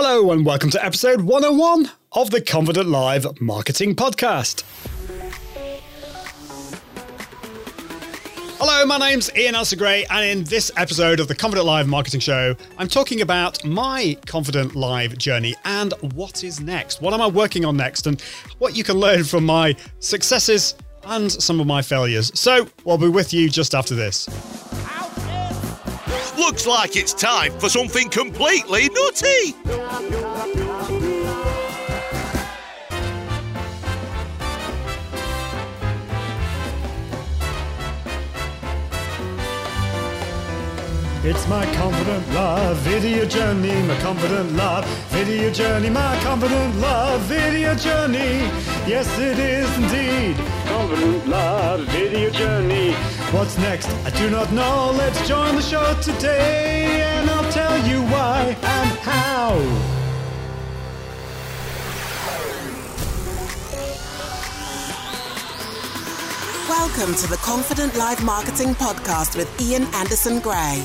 Hello, and welcome to episode 101 of the Confident Live Marketing Podcast. Hello, my name's Ian Gray, and in this episode of the Confident Live Marketing Show, I'm talking about my Confident Live journey and what is next. What am I working on next, and what you can learn from my successes and some of my failures. So, I'll be with you just after this. Looks like it's time for something completely nutty. It's my confident love video journey, my confident love video journey, my confident love video journey. Yes, it is indeed. Confident love video journey. What's next? I do not know. Let's join the show today, and I'll tell you why and how. Welcome to the Confident Live Marketing Podcast with Ian Anderson Gray.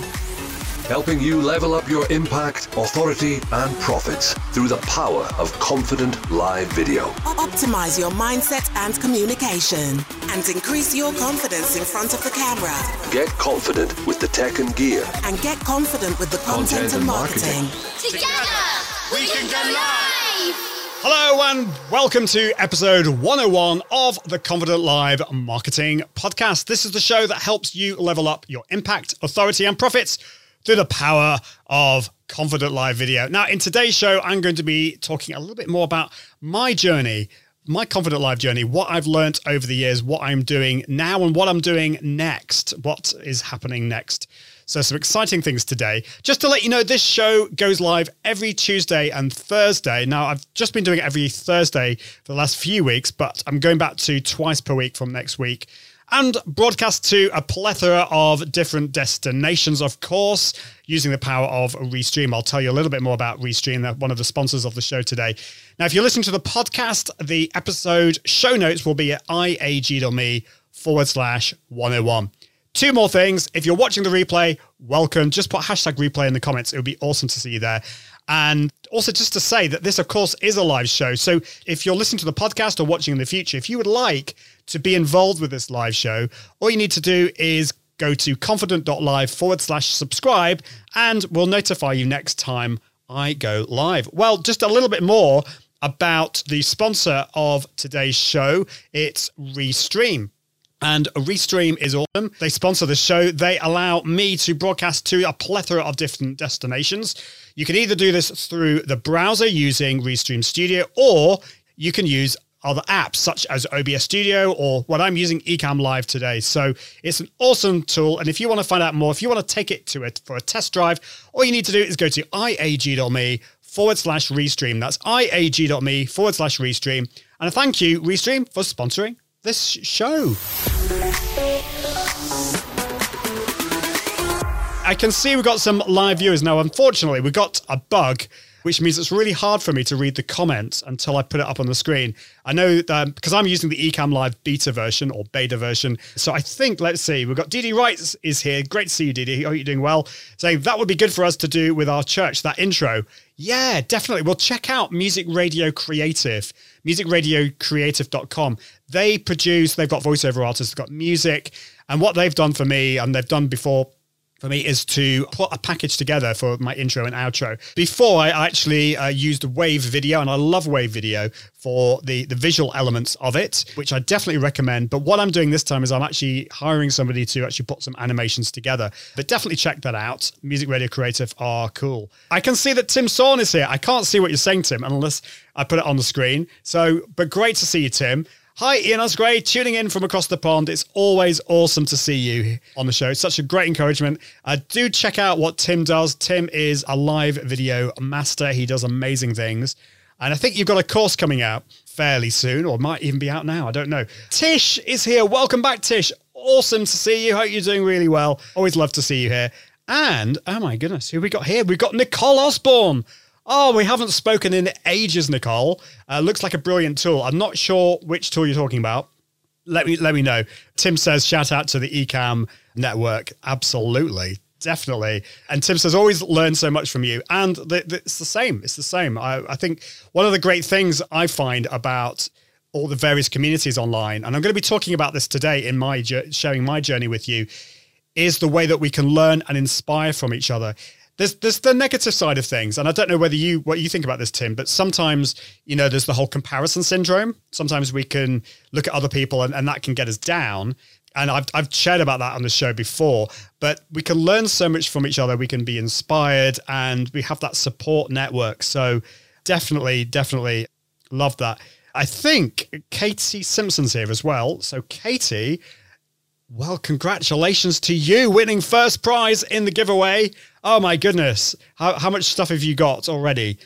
Helping you level up your impact, authority, and profits through the power of confident live video. Optimize your mindset and communication and increase your confidence in front of the camera Get confident with the tech and gear. and get confident with the content, Content and and marketing. Together, we can go live! Hello and welcome to episode 101 of the Confident Live Marketing Podcast. This is the show that helps you level up your impact, authority, and profits through the power of Confident Live Video. Now, in today's show, I'm going to be talking a little bit more about my journey, my Confident Live journey, what I've learned over the years, what I'm doing now, and what I'm doing next, what is happening next. So, some exciting things today. Just to let you know, this show goes live every Tuesday and Thursday. Now, I've just been doing it every Thursday for the last few weeks, but I'm going back to twice per week from next week and broadcast to a plethora of different destinations, of course, using the power of Restream. I'll tell you a little bit more about Restream, they're one of the sponsors of the show today. Now, if you're listening to the podcast, the episode show notes will be at iag.me forward slash 101. Two more things. If you're watching the replay, welcome. Just put hashtag replay in the comments. It would be awesome to see you there. And also, just to say that this, of course, is a live show. So if you're listening to the podcast or watching in the future, if you would like to be involved with this live show, all you need to do is go to confident.live forward slash subscribe and we'll notify you next time I go live. Well, just a little bit more about the sponsor of today's show. It's Restream. And Restream is awesome. They sponsor the show. They allow me to broadcast to a plethora of different destinations. You can either do this through the browser using Restream Studio, or you can use other apps such as OBS Studio or what I'm using Ecamm Live today. So it's an awesome tool. And if you want to find out more, if you want to take it to it for a test drive, all you need to do is go to iag.me forward slash restream. That's iag.me forward slash restream. And thank you, Restream, for sponsoring this show. I can see we've got some live viewers now. Unfortunately, we've got a bug, which means it's really hard for me to read the comments until I put it up on the screen. I know um, because I'm using the Ecamm Live beta version or beta version. So I think, let's see, we've got Didi Wright is here. Great to see you, Didi. Hope you're doing well. Saying that would be good for us to do with our church, that intro. Yeah, definitely. Well, check out Music Radio Creative, musicradiocreative.com. They produce, they've got voiceover artists, they've got music. And what they've done for me, and they've done before for me is to put a package together for my intro and outro. Before I actually uh, used Wave Video, and I love Wave Video for the the visual elements of it, which I definitely recommend. But what I'm doing this time is I'm actually hiring somebody to actually put some animations together. But definitely check that out. Music Radio Creative are cool. I can see that Tim Sorn is here. I can't see what you're saying, Tim, unless I put it on the screen. So, but great to see you, Tim. Hi, Ian Osgray, tuning in from across the pond. It's always awesome to see you on the show. It's such a great encouragement. Uh, do check out what Tim does. Tim is a live video master. He does amazing things. And I think you've got a course coming out fairly soon, or might even be out now. I don't know. Tish is here. Welcome back, Tish. Awesome to see you. Hope you're doing really well. Always love to see you here. And oh my goodness, who we got here? We've got Nicole Osborne. Oh, we haven't spoken in ages, Nicole. Uh, looks like a brilliant tool. I'm not sure which tool you're talking about. Let me let me know. Tim says shout out to the Ecamm network. Absolutely. definitely. And Tim says, always learn so much from you. And the, the, it's the same. It's the same. I, I think one of the great things I find about all the various communities online, and I'm going to be talking about this today in my sharing my journey with you, is the way that we can learn and inspire from each other. There's there's the negative side of things, and I don't know whether you what you think about this, Tim, but sometimes you know there's the whole comparison syndrome. Sometimes we can look at other people, and, and that can get us down. And I've, I've shared about that on the show before but we can learn so much from each other. We can be inspired and we have that support network. So definitely definitely love that. I think katie simpson's here as well. So katie well congratulations to you winning first prize in the giveaway oh my goodness how, how much stuff have you got already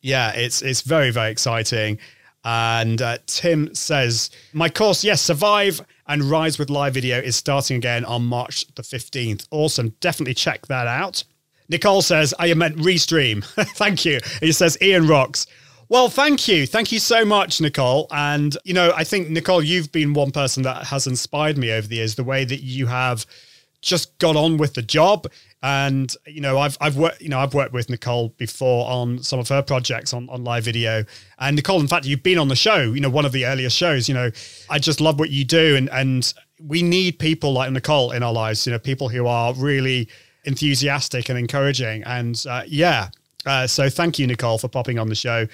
yeah it's it's very very exciting and uh, tim says my course yes survive and Rise with Live Video is starting again on March the 15th. Awesome. Definitely check that out. Nicole says, I meant restream. thank you. He says, Ian rocks. Well, thank you. Thank you so much, Nicole. And, you know, I think, Nicole, you've been one person that has inspired me over the years, the way that you have just got on with the job. And you know, I've I've worked you know I've worked with Nicole before on some of her projects on, on live video. And Nicole, in fact, you've been on the show. You know, one of the earlier shows. You know, I just love what you do, and and we need people like Nicole in our lives. You know, people who are really enthusiastic and encouraging. And uh, yeah, uh, so thank you, Nicole, for popping on the show.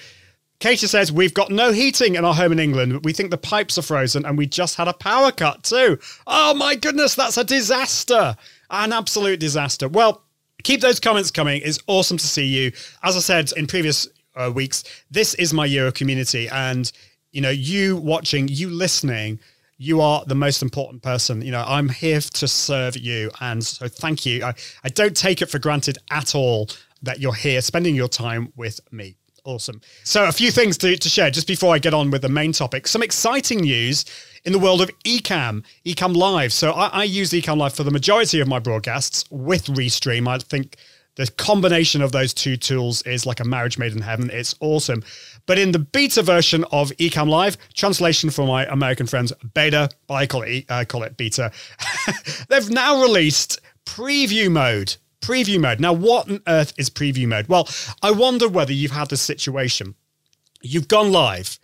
Katie says, We've got no heating in our home in England. We think the pipes are frozen and we just had a power cut too. Oh my goodness, that's a disaster. An absolute disaster. Well, keep those comments coming. It's awesome to see you. As I said in previous uh, weeks, this is my Euro community. And, you know, you watching, you listening, you are the most important person. You know, I'm here to serve you. And so thank you. I, I don't take it for granted at all that you're here spending your time with me. Awesome. So, a few things to, to share just before I get on with the main topic. Some exciting news in the world of Ecamm, Ecamm Live. So, I, I use Ecamm Live for the majority of my broadcasts with Restream. I think the combination of those two tools is like a marriage made in heaven. It's awesome. But in the beta version of Ecamm Live, translation for my American friends, beta, I call it, I uh, call it beta, they've now released preview mode Preview mode. Now, what on earth is preview mode? Well, I wonder whether you've had this situation. You've gone live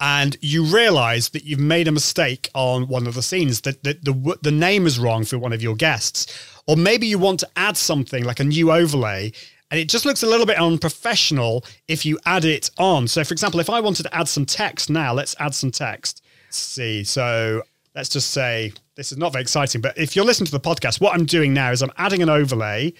and you realize that you've made a mistake on one of the scenes, that the, the, the name is wrong for one of your guests. Or maybe you want to add something like a new overlay and it just looks a little bit unprofessional if you add it on. So, for example, if I wanted to add some text now, let's add some text. Let's see. So, let's just say this is not very exciting, but if you're listening to the podcast, what I'm doing now is I'm adding an overlay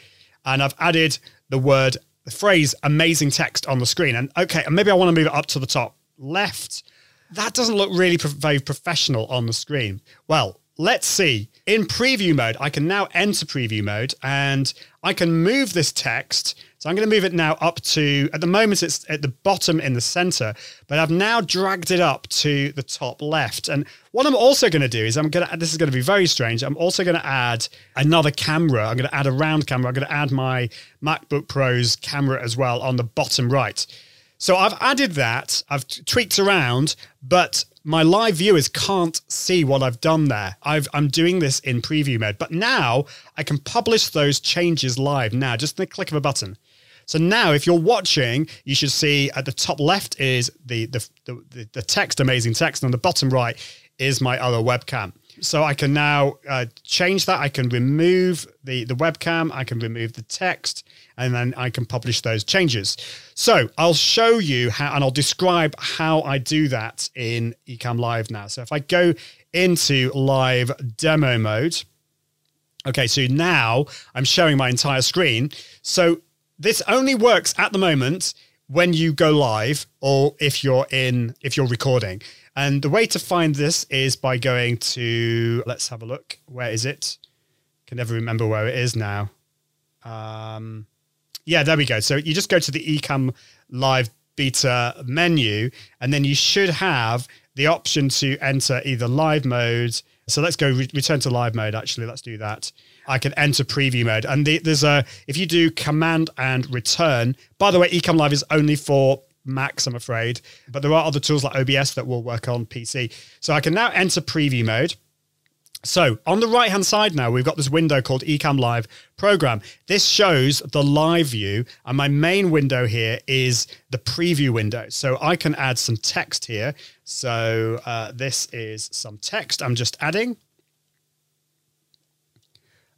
and I've added the word, the phrase amazing text on the screen. And okay, and maybe I want to move it up to the top left. That doesn't look really pro- very professional on the screen. Well, let's see. In preview mode, I can now enter preview mode and I can move this text so I'm going to move it now up to, at the moment, it's at the bottom in the center, but I've now dragged it up to the top left. And what I'm also going to do is I'm going to, this is going to be very strange. I'm also going to add another camera. I'm going to add a round camera. I'm going to add my MacBook Pro's camera as well on the bottom right. So I've added that, I've tweaked around, but my live viewers can't see what I've done there. i am doing this in preview mode, but now I can publish those changes live now, just in the click of a button. So now, if you're watching, you should see at the top left is the the the, the text, amazing text, and on the bottom right is my other webcam. So I can now uh, change that. I can remove the the webcam. I can remove the text, and then I can publish those changes. So I'll show you how, and I'll describe how I do that in Ecamm Live now. So if I go into live demo mode. Okay, so now I'm showing my entire screen. So this only works at the moment when you go live or if you're in if you're recording. And the way to find this is by going to let's have a look. Where is it? Can never remember where it is now. Um, yeah, there we go. So you just go to the Ecamm Live Beta menu, and then you should have the option to enter either live mode. So let's go re- return to live mode. Actually, let's do that. I can enter preview mode. And the, there's a, if you do command and return, by the way, Ecamm Live is only for Macs, I'm afraid, but there are other tools like OBS that will work on PC. So I can now enter preview mode. So on the right hand side now, we've got this window called Ecamm Live Program. This shows the live view, and my main window here is the preview window. So I can add some text here. So uh, this is some text I'm just adding.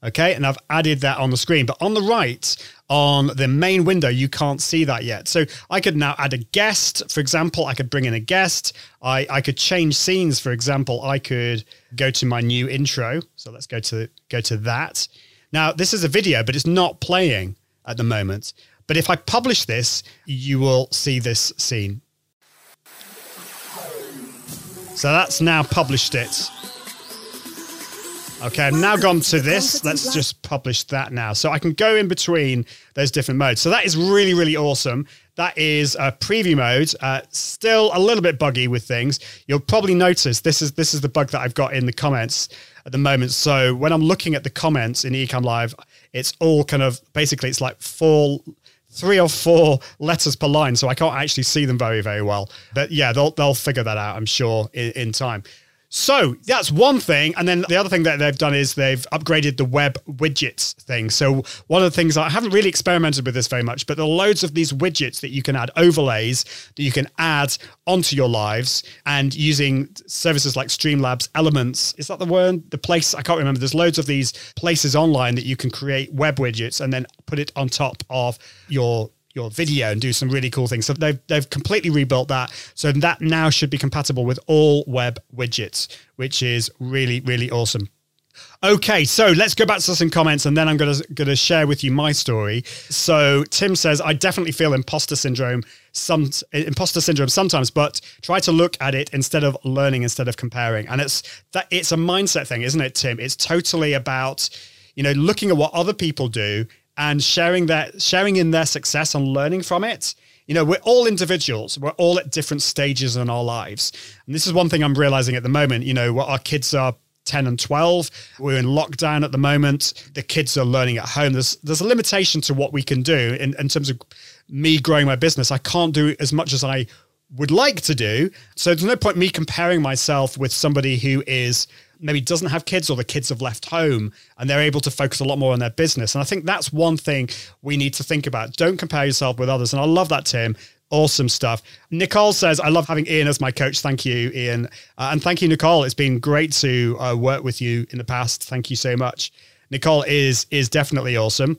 Okay, and I've added that on the screen. But on the right, on the main window, you can't see that yet. So I could now add a guest. For example, I could bring in a guest. I, I could change scenes. For example, I could go to my new intro. So let's go to go to that. Now, this is a video, but it's not playing at the moment. But if I publish this, you will see this scene. So that's now published it. Okay, I've now gone to this. Let's just publish that now. So I can go in between those different modes. So that is really, really awesome. That is a preview mode. Uh, still a little bit buggy with things. You'll probably notice this is this is the bug that I've got in the comments at the moment. So when I'm looking at the comments in Ecamm Live, it's all kind of basically it's like four three or four letters per line, so I can't actually see them very, very well. But yeah, they'll they'll figure that out, I'm sure, in, in time. So that's one thing. And then the other thing that they've done is they've upgraded the web widgets thing. So one of the things I haven't really experimented with this very much, but there are loads of these widgets that you can add overlays that you can add onto your lives and using services like Streamlabs Elements. Is that the word? The place? I can't remember. There's loads of these places online that you can create web widgets and then put it on top of your your video and do some really cool things. So they've they've completely rebuilt that. So that now should be compatible with all web widgets, which is really really awesome. Okay, so let's go back to some comments and then I'm going to going to share with you my story. So Tim says I definitely feel imposter syndrome some imposter syndrome sometimes, but try to look at it instead of learning instead of comparing. And it's that it's a mindset thing, isn't it, Tim? It's totally about you know looking at what other people do and sharing that sharing in their success and learning from it. You know we're all individuals. We're all at different stages in our lives. And this is one thing i'm realizing at the moment. You know what our kids are 10 and 12 we're in lockdown at the moment. The kids are learning at home. There's there's a limitation to what we can do in, in terms of me growing my business. I can't do as much as i would like to do. So there's no point me comparing myself with somebody who is maybe doesn't have kids or the kids have left home and they're able to focus a lot more on their business. And I think that's one thing we need to think about. Don't compare yourself with others. And I love that, Tim. Awesome stuff. Nicole says, I love having Ian as my coach. Thank you, Ian. Uh, and thank you, Nicole. It's been great to uh, work with you in the past. Thank you so much. Nicole is is definitely awesome.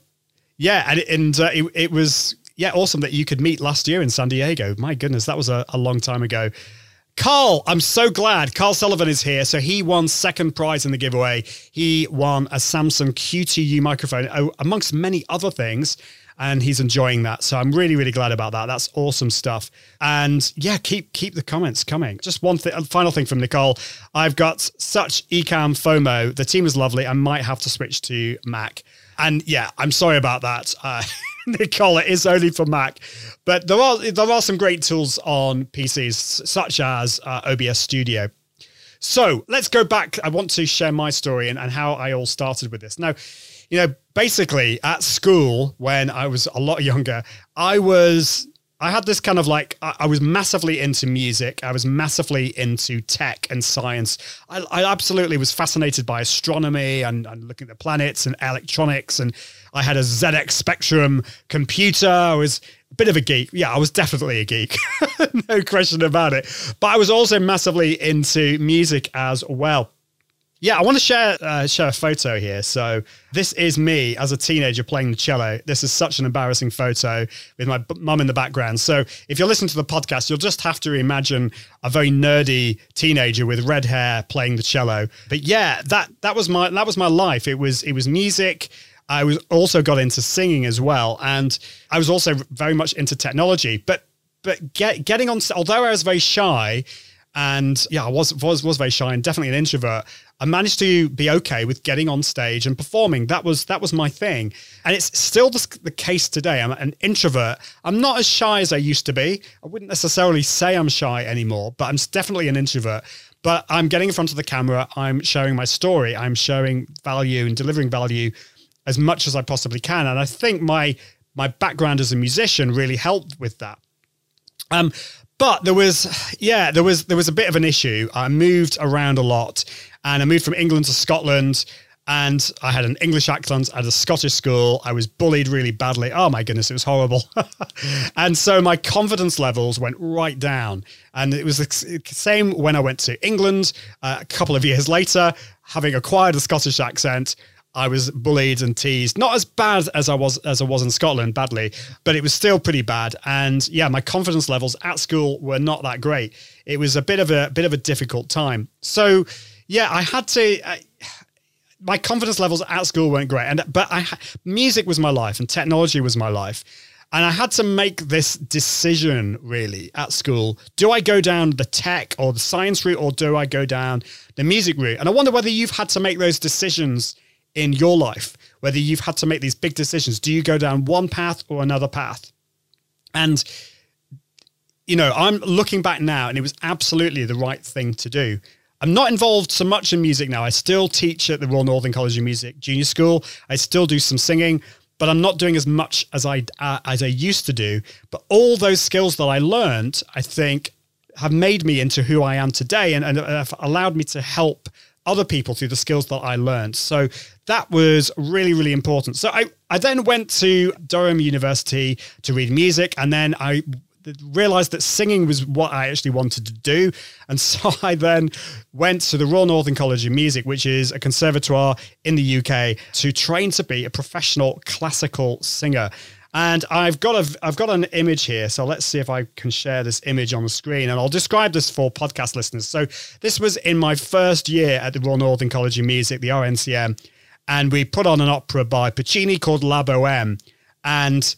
Yeah, and, and uh, it, it was yeah awesome that you could meet last year in San Diego. My goodness, that was a, a long time ago. Carl, I'm so glad Carl Sullivan is here. So he won second prize in the giveaway. He won a Samson Q2U microphone, oh, amongst many other things. And he's enjoying that. So I'm really, really glad about that. That's awesome stuff. And yeah, keep keep the comments coming. Just one th- final thing from Nicole. I've got such Ecamm FOMO. The team is lovely. I might have to switch to Mac. And yeah, I'm sorry about that. Uh, Nicole, it is only for Mac. But there are there are some great tools on PCs, such as uh, OBS Studio. So let's go back. I want to share my story and, and how I all started with this. Now, you know, basically at school when I was a lot younger, I was I had this kind of like I, was massively into music. I was massively into tech and science. I, I absolutely was fascinated by astronomy and, and, looking at the planets and electronics. And I had a ZX Spectrum computer. I was a bit of a geek. Yeah, I was definitely a geek, no question about it. But I was also massively into music as well. Yeah, I want to share uh, share a photo here. So this is me as a teenager playing the cello. This is such an embarrassing photo with my mum in the background. So if you're listening to the podcast, you'll just have to imagine a very nerdy teenager with red hair playing the cello. But yeah, that that was my that was my life. It was it was music. I was also got into singing as well, and I was also very much into technology. But but get, getting on, although I was very shy, and yeah, I was was was very shy and definitely an introvert. I managed to be okay with getting on stage and performing. That was that was my thing, and it's still the, case today. I'm an introvert. I'm not as shy as I used to be. I wouldn't necessarily say I'm shy anymore, but I'm definitely an introvert. But I'm getting in front of the camera. I'm sharing my story. I'm showing value and delivering value as much as I possibly can. And I think my my background as a musician really helped with that. Um, but there was, yeah, there was there was a bit of an issue. I moved around a lot, And I moved from England to Scotland and I had an English accent at a Scottish school. I was bullied really badly. Oh my goodness, it was horrible. and so my confidence levels went right down. And it was the same when I went to England uh, a couple of years later, having acquired a Scottish accent. I was bullied and teased, not as bad as I was as I was in Scotland, badly, but it was still pretty bad. And yeah, my confidence levels at school were not that great. It was a bit of a bit of a difficult time. So yeah, I had to. I, my confidence levels at school weren't great, and but I music was my life and technology was my life, and I had to make this decision really at school. Do I go down the tech or the science route, or do I go down the music route? And I wonder whether you've had to make those decisions in your life, whether you've had to make these big decisions. Do you go down one path or another path? And you know, I'm looking back now, and it was absolutely the right thing to do. I'm not involved so much in music now. I still teach at the Royal Northern College of Music Junior School. I still do some singing, but I'm not doing as much as I uh, as I used to do. But all those skills that I learned, I think, have made me into who I am today, and, and have allowed me to help other people through the skills that I learned. So that was really, really important. So I, I then went to Durham University to read music, and then I realized that singing was what I actually wanted to do. And so I then went to the Royal Northern College of Music, which is a conservatoire in the UK, to train to be a professional classical singer. And I've got a I've got an image here. So let's see if I can share this image on the screen. And I'll describe this for podcast listeners. So this was in my first year at the Royal Northern College of Music, the RNCM, and we put on an opera by Puccini called La Boheme. And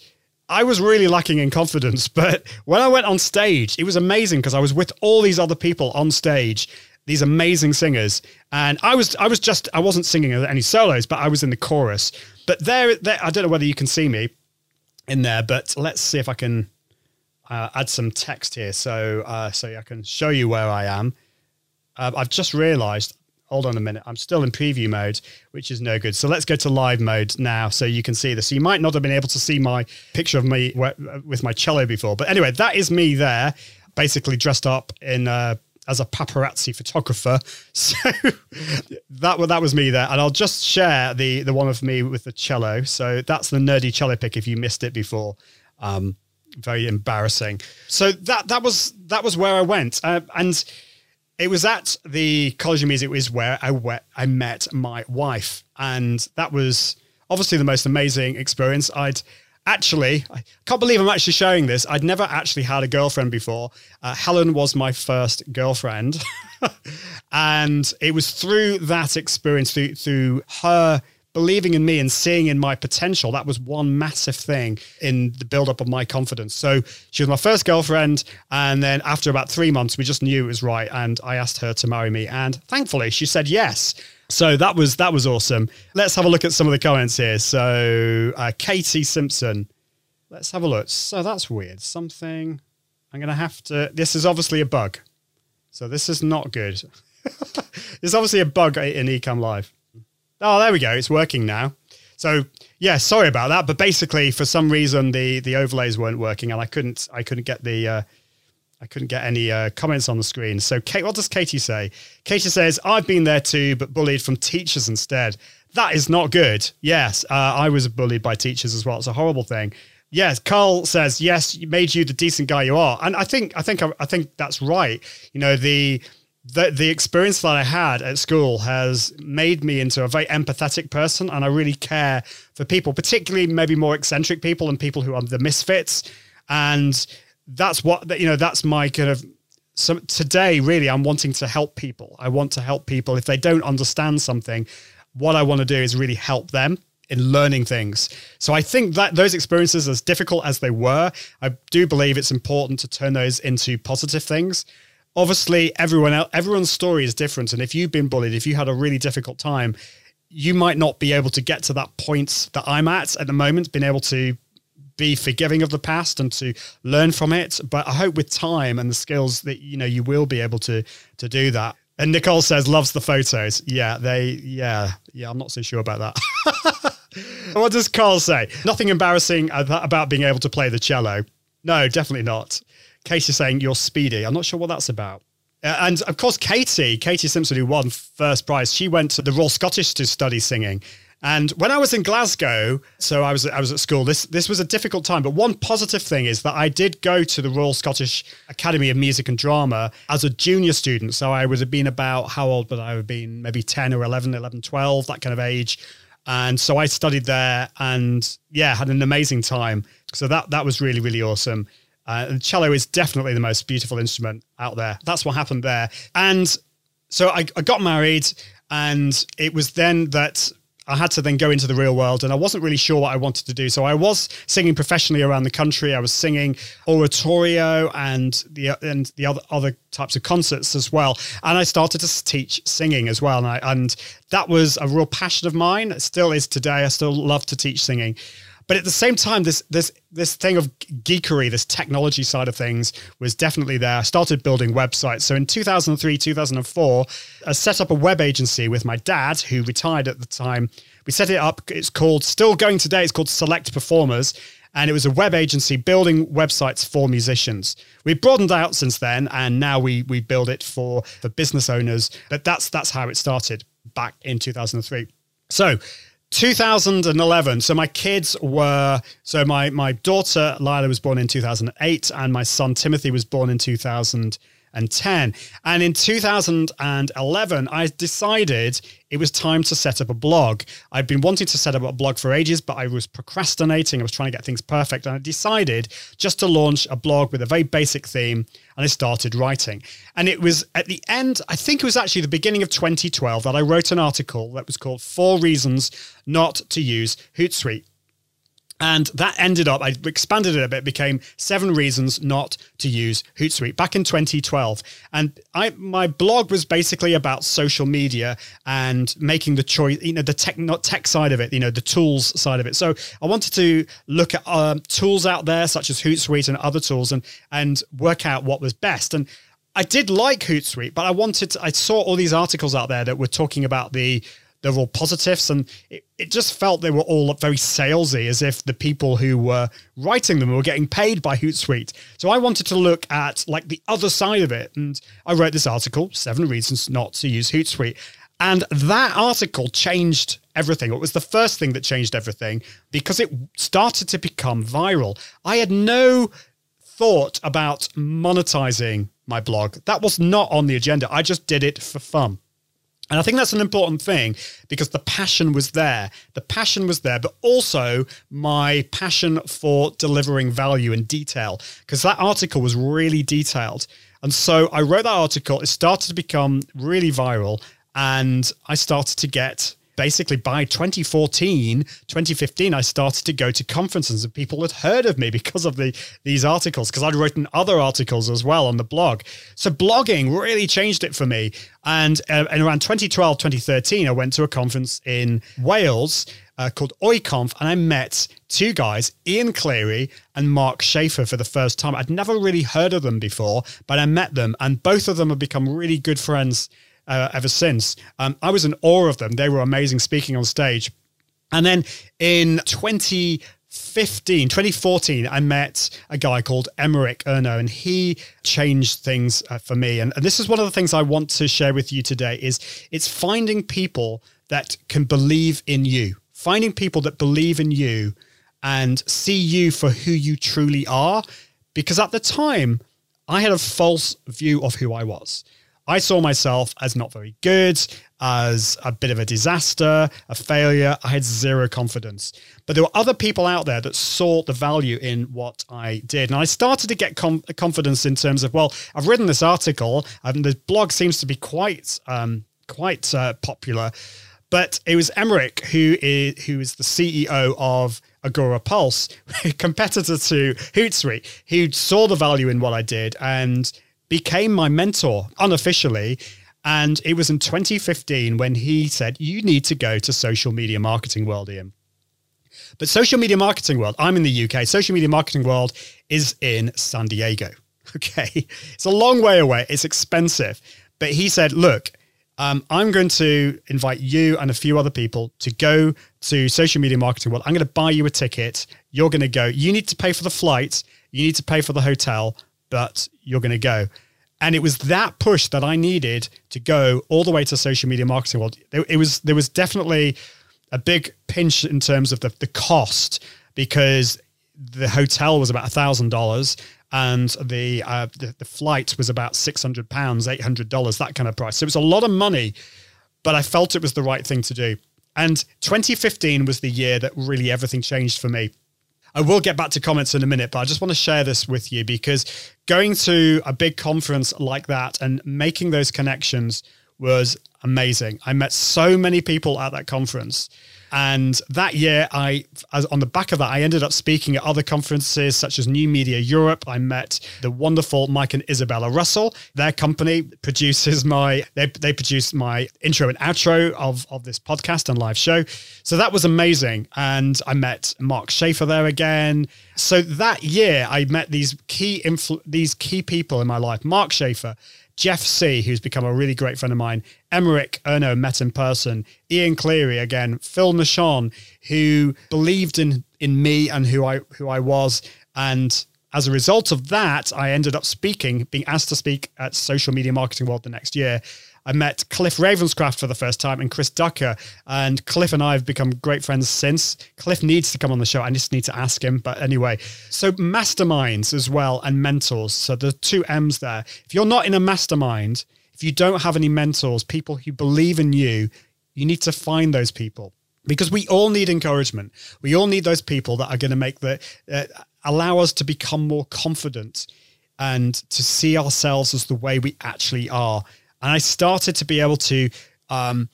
I was really lacking in confidence, but when I went on stage, it was amazing because I was with all these other people on stage, these amazing singers, and I was I was just I wasn't singing any solos, but I was in the chorus. But there, there I don't know whether you can see me in there, but let's see if I can uh, add some text here so uh, so I can show you where I am. Uh, I've just realised hold on a minute. I'm still in preview mode, which is no good. So let's go to live mode now so you can see this. You might not have been able to see my picture of me with my cello before. But anyway, that is me there, basically dressed up in uh, as a paparazzi photographer. So that that was me there, and I'll just share the the one of me with the cello. So that's the nerdy cello pick. If you missed it before, um, very embarrassing. So that that was that was where I went, uh, and it was at the College of Music was where I I met my wife, and that was obviously the most amazing experience. I'd actually, I can't believe I'm actually sharing this. I'd never actually had a girlfriend before. Uh, Helen was my first girlfriend, and it was through that experience, through through her believing in me and seeing in my potential. That was one massive thing in the buildup of my confidence. So she was my first girlfriend. And then after about three months, we just knew it was right. And I asked her to marry me. And thankfully, she said yes. So that was that was awesome. Let's have a look at some of the comments here. So uh, Katie Simpson, let's have a look. So that's weird. Something I'm going to have to. This is obviously a bug. So this is not good. There's obviously a bug in Ecamm Live. Oh, there we go. It's working now. So yeah, sorry about that. But basically, for some reason, the the overlays weren't working, and I couldn't I couldn't get the uh, I couldn't get any uh, comments on the screen. So Kate, what does Katie say? Katie says, "I've been there too, but bullied from teachers instead. That is not good. Yes, uh, I was bullied by teachers as well. It's a horrible thing." Yes, Carl says, "Yes, made you the decent guy you are," and I think I think I think that's right. You know the the the experience that I had at school has made me into a very empathetic person, and I really care for people, particularly maybe more eccentric people and people who are the misfits. And that's what you know. That's my kind of so today. Really, I'm wanting to help people. I want to help people if they don't understand something. What I want to do is really help them in learning things. So I think that those experiences, as difficult as they were, I do believe it's important to turn those into positive things obviously everyone else, everyone's story is different and if you've been bullied if you had a really difficult time you might not be able to get to that point that i'm at at the moment being able to be forgiving of the past and to learn from it. But i hope with time and the skills that you know you will be able to to do that. And nicole says loves the photos. Yeah they yeah yeah i'm not so sure about that. What does carl say? Nothing embarrassing about being able to play the cello. No definitely not Case is saying you're speedy. I'm not sure what that's about. Uh, and of course, Katie, Katie Simpson, who won first prize, she went to the Royal Scottish to study singing. And when I was in Glasgow, so I was I was at school. This this was a difficult time, but one positive thing is that I did go to the Royal Scottish Academy of Music and Drama as a junior student. So I would have been about how old would I have been? Maybe 10 or 11, 11, 12, that kind of age. And so I studied there and yeah, had an amazing time. So that that was really really awesome. Uh, and cello is definitely the most beautiful instrument out there. That's what happened there. And so I, I got married, and it was then that I had to then go into the real world and I wasn't really sure what I wanted to do. So I was singing professionally around the country. I was singing oratorio and the and the other other types of concerts as well. And I started to teach singing as well. And I, and that was a real passion of mine. It still is today. I still love to teach singing. But at the same time, this this this thing of geekery, this technology side of things, was definitely there. I started building websites. So in 2003, 2004, I set up a web agency with my dad, who retired at the time. We set it up. It's called, still going today. It's called Select Performers, and it was a web agency building websites for musicians. We broadened out since then, and now we we build it for for business owners. But that's that's how it started back in 2003. So 2011. So my kids were so my my daughter Lila was born in 2008 and my son Timothy was born in 2010. And in 2011 I decided it was time to set up a blog. I'd been wanting to set up a blog for ages but I was procrastinating. I was trying to get things perfect and I decided just to launch a blog with a very basic theme and I started writing. And it was at the end, I think it was actually the beginning of 2012 that I wrote an article that was called Four Reasons Not to Use Hootsuite. And that ended up, I expanded it a bit, became seven reasons not to use Hootsuite back in 2012. And I, my blog was basically about social media and making the choice, you know, the tech, not tech side of it, you know, the tools side of it. So I wanted to look at um, tools out there such as Hootsuite and other tools and, and work out what was best. And I did like Hootsuite, but I wanted to, I saw all these articles out there that were talking about the they're all positives, and it, it just felt they were all very salesy, as if the people who were writing them were getting paid by Hootsuite. So I wanted to look at like the other side of it, and I wrote this article, Seven Reasons Not to Use Hootsuite. And that article changed everything. It was the first thing that changed everything because it started to become viral. I had no thought about monetizing my blog. That was not on the agenda. I just did it for fun. And I think that's an important thing because the passion was there. The passion was there, but also my passion for delivering value and detail because that article was really detailed. And so I wrote that article. It started to become really viral and I started to get basically by 2014 2015 i started to go to conferences and people had heard of me because of the these articles because i'd written other articles as well on the blog so blogging really changed it for me and, uh, and around 2012 2013 i went to a conference in wales uh, called OIConf, and I met two guys, Ian Cleary and Mark Schaefer, for the first time. I'd never really heard of them before, but I met them, and both of them have become really good friends uh, ever since. Um, I was in awe of them. They were amazing speaking on stage. And then in 2015, 2014, I met a guy called Emeric Ernoult, and he changed things uh, for me. And, and this is one of the things I want to share with you today is it's finding people that can believe in you, finding people that believe in you and see you for who you truly are. Because at the time, I had a false view of who I was. I saw myself as not very good, as a bit of a disaster, a failure. I had zero confidence. But there were other people out there that saw the value in what I did. And I started to get com- confidence in terms of, well, I've written this article, and the blog seems to be quite, um, quite uh, popular. But it was Emeric who is who is the CEO of Agora Pulse, competitor to Hootsuite, who saw the value in what I did and became my mentor unofficially. And it was in 2015 when he said, You need to go to social media marketing world, Ian. But social media marketing world, I'm in the UK, social media marketing world is in San Diego. Okay. It's a long way away. It's expensive. But he said, Look, um, I'm going to invite you and a few other people to go to social media marketing world. I'm going to buy you a ticket. You're going to go. You need to pay for the flight. You need to pay for the hotel, but you're going to go. And it was that push that I needed to go all the way to social media marketing world. It, was there was definitely a big pinch in terms of the, the cost because the hotel was about a thousand dollars and the, uh, the the flight was about six hundred pounds, eight hundred dollars, that kind of price. So it was a lot of money, but I felt it was the right thing to do. And 2015 was the year that really everything changed for me. I will get back to comments in a minute, but I just want to share this with you because going to a big conference like that and making those connections was amazing. I met so many people at that conference. And that year, I, as on the back of that, I ended up speaking at other conferences such as New Media Europe. I met the wonderful Mike and Isabella Russell. Their company produces my they they produce my intro and outro of of this podcast and live show. So that was amazing. And I met Mark Schaefer there again. So that year, I met these key influ- these key people in my life. Mark Schaefer. Jeff Sieh, who's become a really great friend of mine, Emeric Ernoult, met in person, Ian Cleary again, Phil Mershon, who believed in in me and who I who I was, and as a result of that, I ended up speaking, being asked to speak at Social Media Marketing World the next year. I met Cliff Ravenscraft for the first time and Chris Ducker. And Cliff and I have become great friends since. Cliff needs to come on the show. I just need to ask him. But anyway, so masterminds as well and mentors. So the two M's there. If you're not in a mastermind, if you don't have any mentors, people who believe in you, you need to find those people because we all need encouragement. We all need those people that are going to make the uh, allow us to become more confident and to see ourselves as the way we actually are. And I started to be able to um,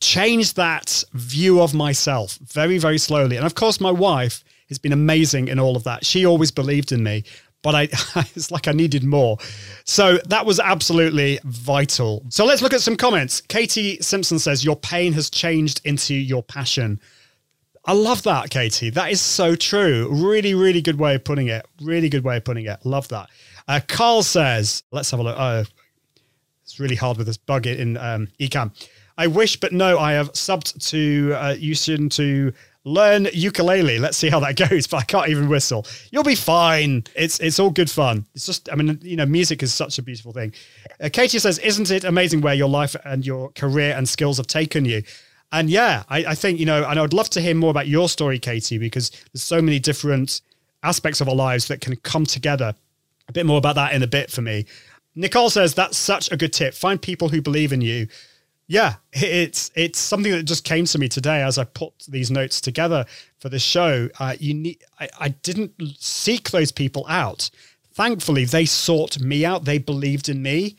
change that view of myself very, very slowly. And of course, my wife has been amazing in all of that. She always believed in me, but I it's like I needed more. So that was absolutely vital. So let's look at some comments. Katie Simpson says, Your pain has changed into your passion. I love that, Katie. That is so true. Really, really good way of putting it. Really good way of putting it. Love that. Uh, Carl says, let's have a look. Oh, really hard with this bug in um, Ecamm. I wish, but no, I have subbed to uh, to learn ukulele. Let's see how that goes. But I can't even whistle. You'll be fine. It's it's all good fun. It's just, I mean, you know, music is such a beautiful thing. Uh, Katie says, "Isn't it amazing where your life and your career and skills have taken you?" And yeah, I, I think you know, and I would love to hear more about your story, Katie, because there's so many different aspects of our lives that can come together. A bit more about that in a bit for me. Nicole says that's such a good tip. Find people who believe in you. Yeah, it's it's something that just came to me today as I put these notes together for the show. Uh, you need I, I didn't seek those people out. Thankfully, they sought me out. They believed in me,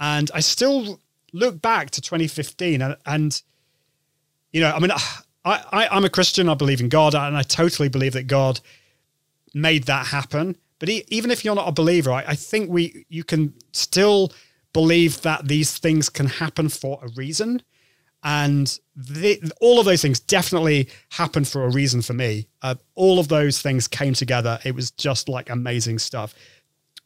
and I still look back to 2015 and, and you know, I mean, I, I I'm a Christian. I believe in God, and I totally believe that God made that happen. But even if you're not a believer, I, I think we you can still believe that these things can happen for a reason. And the, all of those things definitely happened for a reason for me. Uh, all of those things came together. It was just like amazing stuff.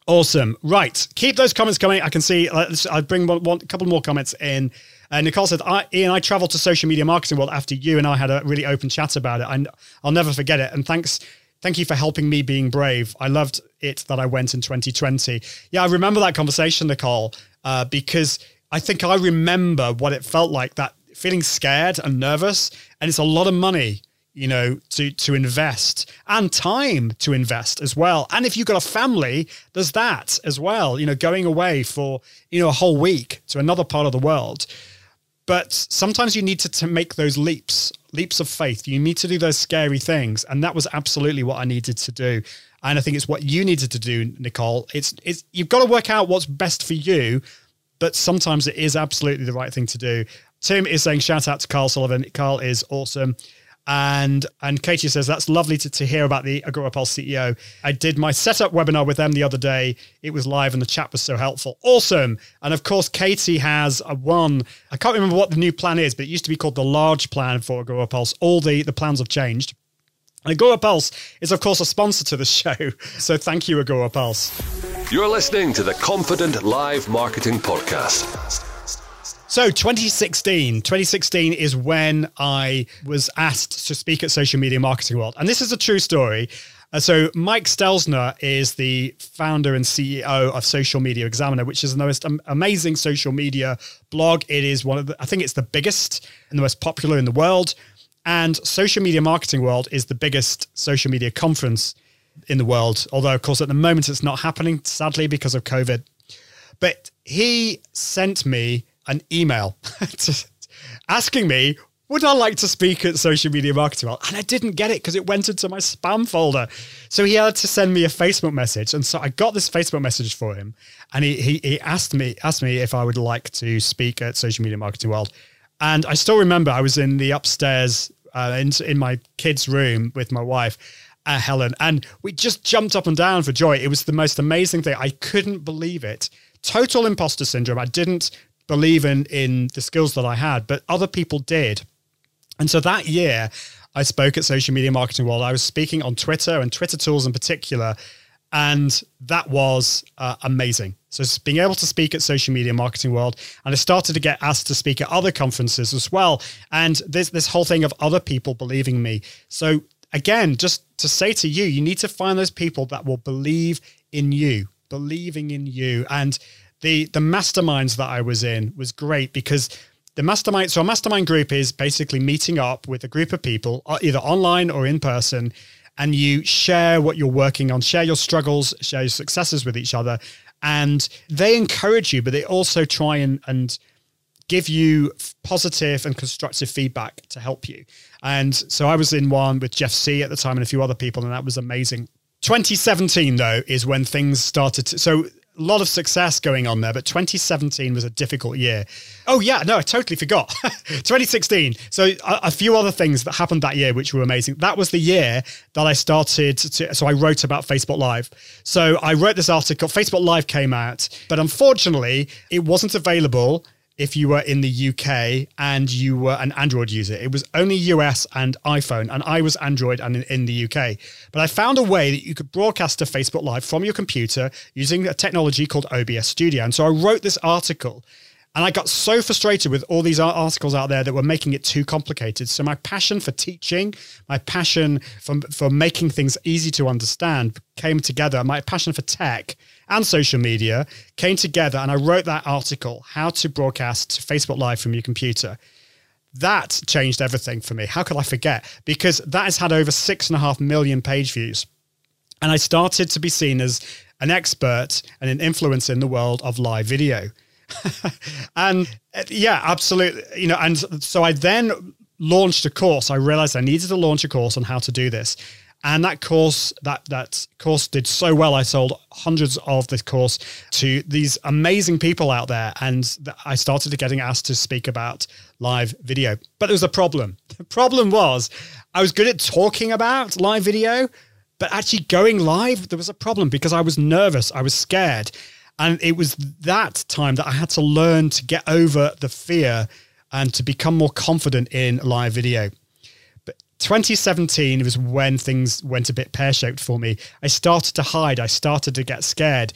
Awesome. Right. Keep those comments coming. I can see, let's, I'll bring one, one, a couple more comments in. Uh, Nicole said, I, Ian, I traveled to social media marketing world after you and I had a really open chat about it. And I'll never forget it. And thanks, thank you for helping me being brave. I loved it that I went in 2020. Yeah, I remember that conversation, Nicole, uh, because I think I remember what it felt like that feeling scared and nervous. And it's a lot of money you know to to invest and time to invest as well and if you've got a family there's that as well you know going away for you know a whole week to another part of the world but sometimes you need to, to make those leaps leaps of faith. You need to do those scary things. And that was absolutely what i needed to do. And i think it's what you needed to do nicole. It's it's you've got to work out what's best for you but sometimes it is absolutely the right thing to do. Tim is saying shout out to carl sullivan. Carl is awesome and and Katie says that's lovely to, to hear about the Agora Pulse CEO. I did my setup webinar with them the other day. It was live and the chat was so helpful. Awesome. And of course, Katie has a one. I can't remember what the new plan is, but it used to be called the large plan for Agora Pulse. All the the plans have changed. Agora Pulse is, of course, a sponsor to the show. So thank you, Agora Pulse. You're listening to the Confident Live Marketing Podcast. So 2016, 2016 is when I was asked to speak at Social Media Marketing World. And this is a true story. Uh, so Mike Stelzner is the founder and CEO of Social Media Examiner, which is the most am- amazing social media blog. It is one of the, I think it's the biggest and the most popular in the world. And Social Media Marketing World is the biggest social media conference in the world. Although, of course, at the moment it's not happening, sadly, because of COVID. But he sent me an email asking me would I like to speak at Social Media Marketing World? And I didn't get it because it went into my spam folder. So he had to send me a Facebook message. And so I got this Facebook message for him. And he, he, he asked me asked me if I would like to speak at Social Media Marketing World. And I still remember I was in the upstairs uh, in, in my kid's room with my wife, uh, Helen, and we just jumped up and down for joy. It was the most amazing thing. I couldn't believe it. Total imposter syndrome. I didn't believe in in the skills that I had, but other people did. And so that year, I spoke at Social Media Marketing World. I was speaking on Twitter and Twitter tools in particular. And that was uh, amazing. So being able to speak at Social Media Marketing World, and I started to get asked to speak at other conferences as well. And this this whole thing of other people believing me. So again, just to say to you, you need to find those people that will believe in you, believing in you. And the the masterminds that I was in was great because the mastermind so a mastermind group is basically meeting up with a group of people uh, either online or in person and you share what you're working on share your struggles share your successes with each other. And they encourage you but they also try and and give you positive and constructive feedback to help you. And so i was in one with Jeff Sieh at the time and a few other people and that was amazing. 2017 though is when things started to so a lot of success going on there, but 2017 was a difficult year. Oh yeah, no, I totally forgot. 2016. So a, a, few other things that happened that year, which were amazing. That was the year that I started to. So I wrote about Facebook Live. So I wrote this article. Facebook Live came out, but unfortunately, it wasn't available if you were in the UK and you were an Android user. It was only US and iPhone, and I was Android and in, in, the UK. But I found a way that you could broadcast to Facebook Live from your computer using a technology called OBS Studio. And so I wrote this article. And I got so frustrated with all these articles out there that were making it too complicated. So my passion for teaching, my passion for, for making things easy to understand came together. My passion for tech and social media came together and I wrote that article, How to Broadcast Facebook Live from Your Computer. That changed everything for me. How could I forget? Because that has had over six and a half million page views. And I started to be seen as an expert and an influencer in the world of live video. and yeah, absolutely. You know, and so I then launched a course. I realized I needed to launch a course on how to do this and that course that that course did so well. I sold hundreds of this course to these amazing people out there. And i started getting asked to speak about live video. But there was a problem. The problem was i was good at talking about live video but actually going live there was a problem because i was nervous. I was scared. And it was that time that i had to learn to get over the fear and to become more confident in live video 2017 was when things went a bit pear shaped for me. I started to hide. I started to get scared.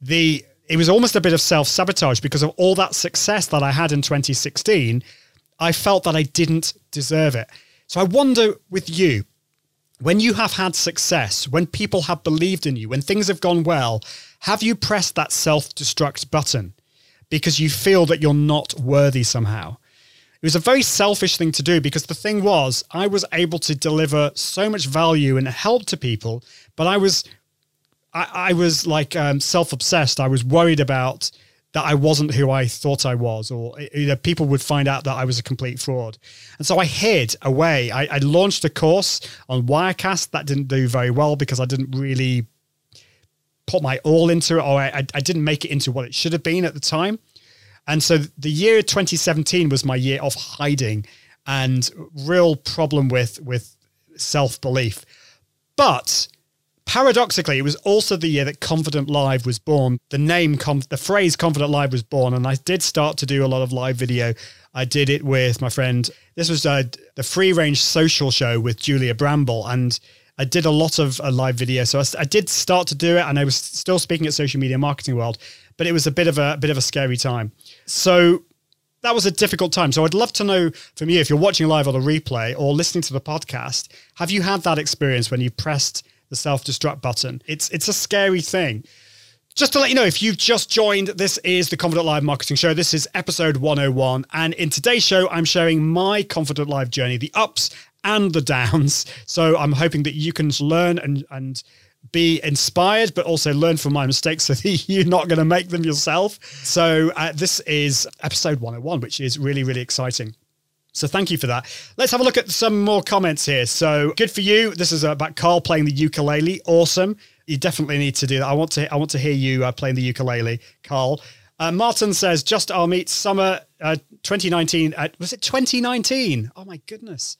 The it was almost a bit of self sabotage because of all that success that I had in 2016. I felt that I didn't deserve it. So I wonder with you, when you have had success, when people have believed in you, when things have gone well, have you pressed that self destruct button because you feel that you're not worthy somehow? It was a very selfish thing to do because the thing was, I was able to deliver so much value and help to people, but I was, I, I was like um, self obsessed. I was worried about that I wasn't who I thought I was, or people would find out that I was a complete fraud. And so I hid away. I, I launched a course on Wirecast that didn't do very well because I didn't really put my all into it, or I, I didn't make it into what it should have been at the time. And so the year 2017 was my year of hiding and real problem with with self-belief. But paradoxically, it was also the year that Confident Live was born. The name, the phrase Confident Live was born. And I did start to do a lot of live video. I did it with my friend. This was uh, the free range social show with Julia Bramble. And I did a lot of uh, live video. So I, I, did start to do it. And I was still speaking at Social Media Marketing World but it was a bit of a, a bit of a scary time. So that was a difficult time. So I'd love to know from you if you're watching live on the replay or listening to the podcast, have you had that experience when you pressed the self-destruct button. It's it's a scary thing. Just to let you know, if you've just joined, this is the Confident Live Marketing Show. This is episode 101. And in today's show, I'm sharing my Confident Live journey, the ups and the downs. So I'm hoping that you can learn and, and be inspired, but also learn from my mistakes so that you're not going to make them yourself. So uh, this is episode 101, which is really, really exciting. So thank you for that. Let's have a look at some more comments here. So good for you. This is about Carl playing the ukulele. Awesome you definitely need to do that. I want to I want to hear you uh, playing the ukulele, Carl. Uh, Martin says, "Just our meet summer uh, 2019." Uh, was it 2019? Oh my goodness,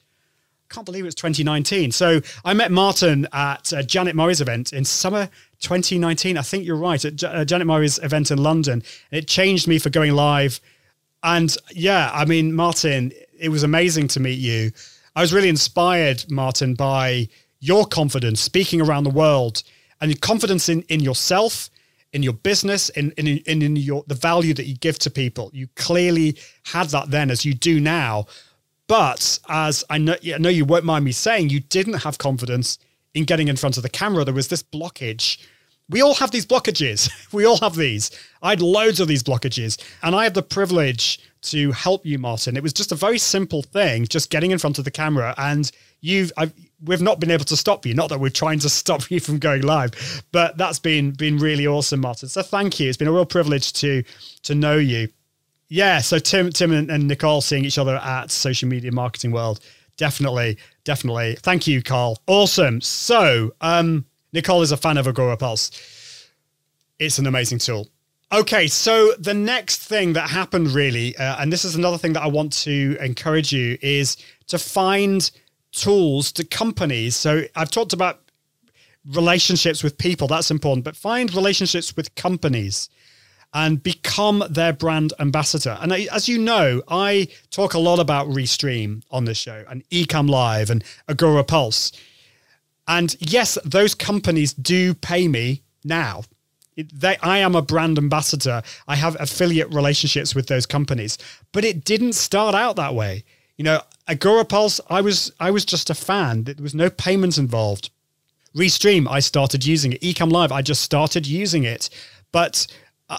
can't believe it was 2019. So I met Martin at uh, Janet Murray's event in summer 2019. I think you're right at J- uh, Janet Murray's event in London. It changed me for going live, and yeah, I mean, Martin, it was amazing to meet you. I was really inspired, Martin, by your confidence speaking around the world and confidence in in yourself in your business in, in in in your the value that you give to people you clearly had that then as you do now but as I know, I know you won't mind me saying, you didn't have confidence in getting in front of the camera. There was this blockage. We all have these blockages. we all have these. I had loads of these blockages, and I have the privilege to help you, Martin. It was just a very simple thing, just getting in front of the camera, and you've I've, we've not been able to stop you. Not that we're trying to stop you from going live, but that's been been really awesome, Martin. So thank you. It's been a real privilege to to know you. Yeah. So Tim, Tim and, and Nicole seeing each other at Social Media Marketing World. Definitely, definitely. Thank you, Carl. Awesome. So, um, Nicole is a fan of Agorapulse. It's an amazing tool. Okay, so the next thing that happened really, uh, and this is another thing that I want to encourage you, is to find tools to companies. So I've talked about relationships with people, that's important, but find relationships with companies and become their brand ambassador. And as you know, I talk a lot about Restream on this show and Ecamm Live and Agorapulse. And yes, those companies do pay me now. They, I am a brand ambassador. I have affiliate relationships with those companies, but it didn't start out that way. You know, Agorapulse, I was I was just a fan. There was no payments involved. Restream, I started using it. Ecamm Live, I just started using it. But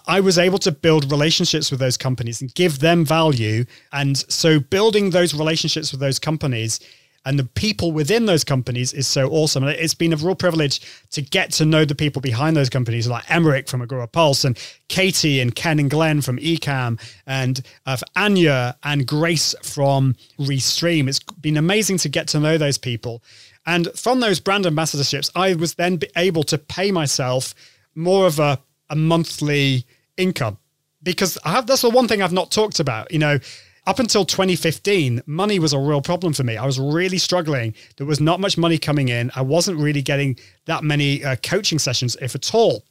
I was able to build relationships with those companies and give them value. And so building those relationships with those companies and the people within those companies is so awesome. And it's been a real privilege to get to know the people behind those companies, like Emeric from Agorapulse, and Katie and Ken and Glenn from Ecamm, and uh, Anya and Grace from Restream. It's been amazing to get to know those people. And from those brand ambassadorships, I was then able to pay myself more of a, a monthly income because I have that's the one thing I've not talked about. You know, up until 2015, money was a real problem for me. I was really struggling. There was not much money coming in. I wasn't really getting that many uh, coaching sessions, if at all.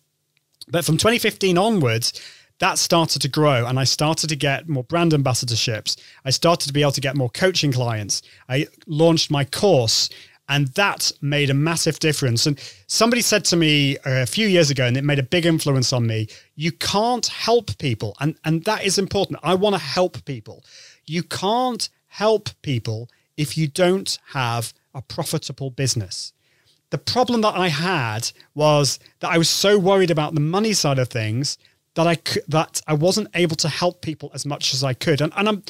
But from 2015 onwards, that started to grow and I started to get more brand ambassadorships. I started to be able to get more coaching clients. I launched my course and that made a massive difference. And somebody said to me uh, a few years ago, and it made a big influence on me you can't help people. And, and that is important. I want to help people. You can't help people if you don't have a profitable business. The problem that I had was that I was so worried about the money side of things that I that I wasn't able to help people as much as I could. And, and I'm,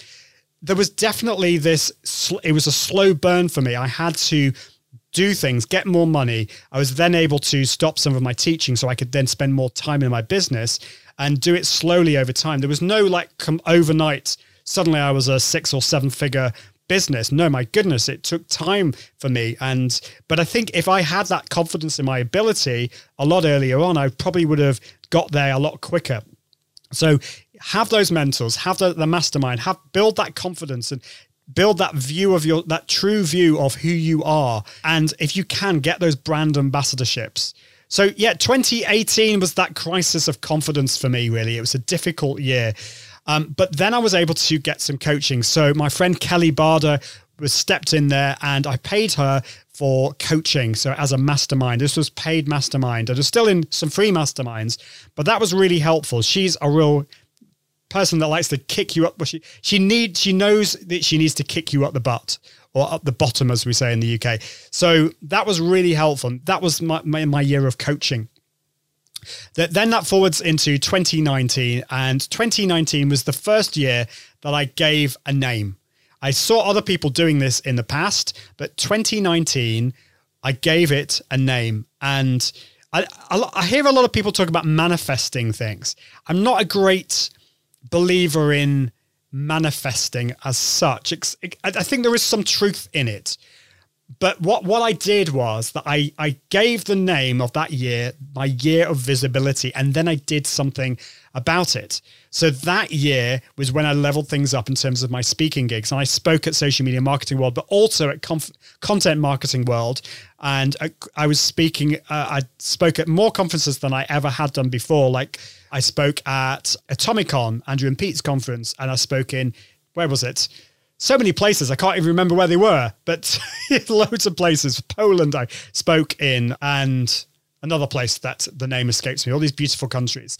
there was definitely this, it was a slow burn for me. I had to do things, get more money. I was then able to stop some of my teaching so I could then spend more time in my business and do it slowly over time. There was no like come overnight suddenly I was a six or seven figure business. No, my goodness, it took time for me. And but I think if I had that confidence in my ability a lot earlier on, I probably would have got there a lot quicker. So have those mentors, have the, the mastermind, have build that confidence and build that view of your that true view of who you are. And if you can get those brand ambassadorships. So yeah, 2018 was that crisis of confidence for me, really. It was a difficult year. Um, but then I was able to get some coaching. So my friend Kelly Barder was stepped in there and I paid her for coaching. So as a mastermind, this was paid mastermind. I was still in some free masterminds, but that was really helpful. She's a real person that likes to kick you up. She she needs she knows that she needs to kick you up the butt or up the bottom, as we say in the UK. So that was really helpful. That was my, my, my year of coaching. That then that forwards into 2019, and 2019 was the first year that I gave a name. I saw other people doing this in the past, but 2019, I gave it a name. And I, I, I hear a lot of people talk about manifesting things. I'm not a great believer in manifesting as such. I think there is some truth in it but what what I did was that I I gave the name of that year my year of visibility, and then I did something about it. So that year was when I leveled things up in terms of my speaking gigs, and I spoke at Social Media Marketing World, but also at Conf- Content Marketing World, and I, I was speaking. Uh, I spoke at more conferences than I ever had done before. Like I spoke at Atomicon, Andrew and Pete's conference, and I spoke in where was it? So many places I can't even remember where they were, but loads of places. Poland I spoke in, and another place that the name escapes me. All these beautiful countries.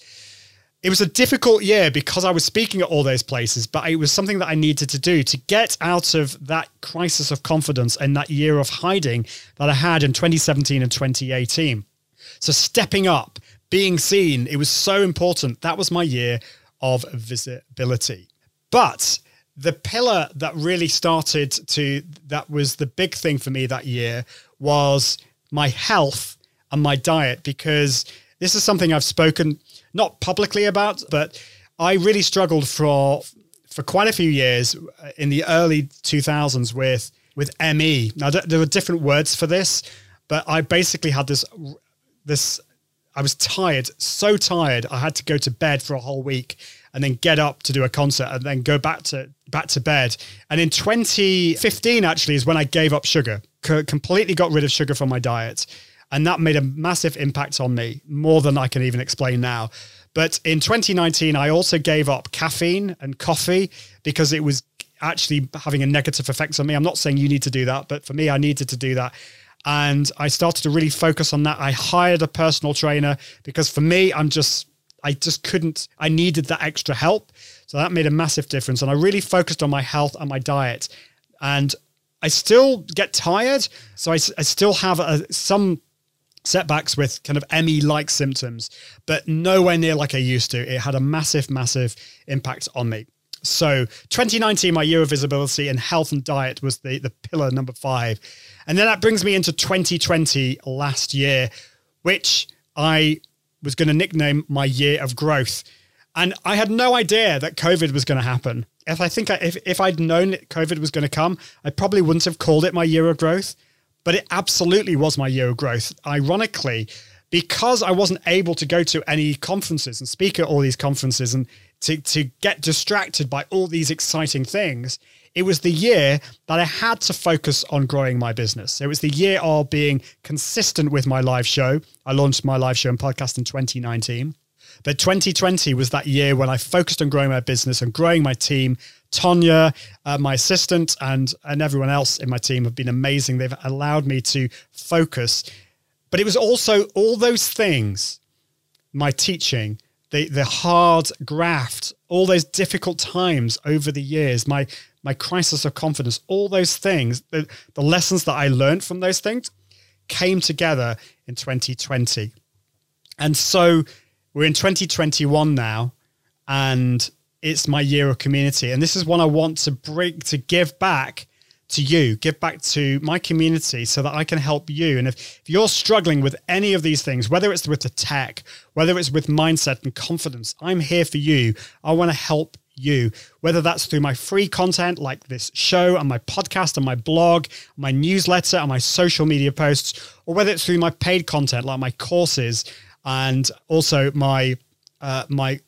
It was a difficult year because I was speaking at all those places, but it was something that I needed to do to get out of that crisis of confidence and that year of hiding that I had in 2017 and 2018. So stepping up, being seen, it was so important. That was my year of visibility. But the pillar that really started to that was the big thing for me that year was my health and my diet because this is something I've spoken not publicly about but I really struggled for for quite a few years uh, in the early 2000s with with ME now there were different words for this but I basically had this this I was tired so tired I had to go to bed for a whole week and then get up to do a concert and then go back to back to bed. And in 2015 actually is when I gave up sugar. C- completely got rid of sugar from my diet. And that made a massive impact on me, more than I can even explain now. But in 2019, I also gave up caffeine and coffee because it was actually having a negative effect on me. I'm not saying you need to do that, but for me, I needed to do that. And I started to really focus on that. I hired a personal trainer because for me, I'm just I just couldn't, I needed that extra help. So that made a massive difference. And I really focused on my health and my diet. And I still get tired. So I, I still have a, some setbacks with kind of ME like symptoms, but nowhere near like I used to. It had a massive, massive impact on me. So 2019, my year of visibility and health and diet was the, the pillar number five. And then that brings me into 2020 last year, which I was going to nickname my year of growth. And I had no idea that COVID was going to happen. If I think I, if, if I'd known that COVID was going to come, I probably wouldn't have called it my year of growth. But it absolutely was my year of growth. Ironically, because I wasn't able to go to any conferences and speak at all these conferences and to, to get distracted by all these exciting things, it was the year that I had to focus on growing my business. It was the year of being consistent with my live show. I launched my live show and podcast in 2019. But 2020 was that year when I focused on growing my business and growing my team. Tonya, uh, my assistant, and and everyone else in my team have been amazing. They've allowed me to focus. But it was also all those things, my teaching, the the hard graft, all those difficult times over the years, my my crisis of confidence, all those things, the, the lessons that I learned from those things came together in 2020. And so we're in 2021 now, and it's my year of community. And this is one I want to bring to give back to you, give back to my community so that I can help you. And if, if you're struggling with any of these things, whether it's with the tech, whether it's with mindset and confidence, I'm here for you. I want to help you, whether that's through my free content like this show and my podcast and my blog, my newsletter and my social media posts, or whether it's through my paid content like my courses and also my uh, my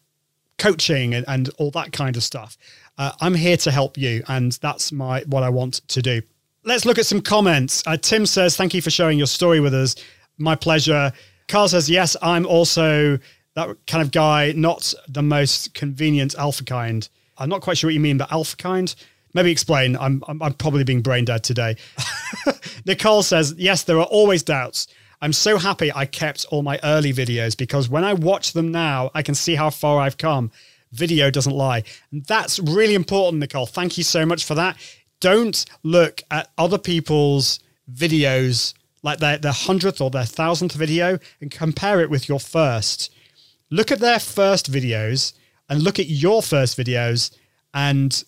coaching and, and all that kind of stuff. Uh, I'm here to help you, and that's my what I want to do. Let's look at some comments. Uh, Tim says, "Thank you for sharing your story with us. My pleasure." Carl says, "Yes, I'm also that kind of guy, not the most convenient alpha kind. I'm not quite sure what you mean, but alpha kind. Maybe explain. I'm, I'm, I'm probably being brain dead today. Nicole says, yes, there are always doubts. I'm so happy I kept all my early videos because when I watch them now, I can see how far I've come. Video doesn't lie. And that's really important, Nicole. Thank you so much for that. don't look at other people's videos like their, their hundredth or their thousandth video and compare it with your first. Look at their first videos and look at your first videos and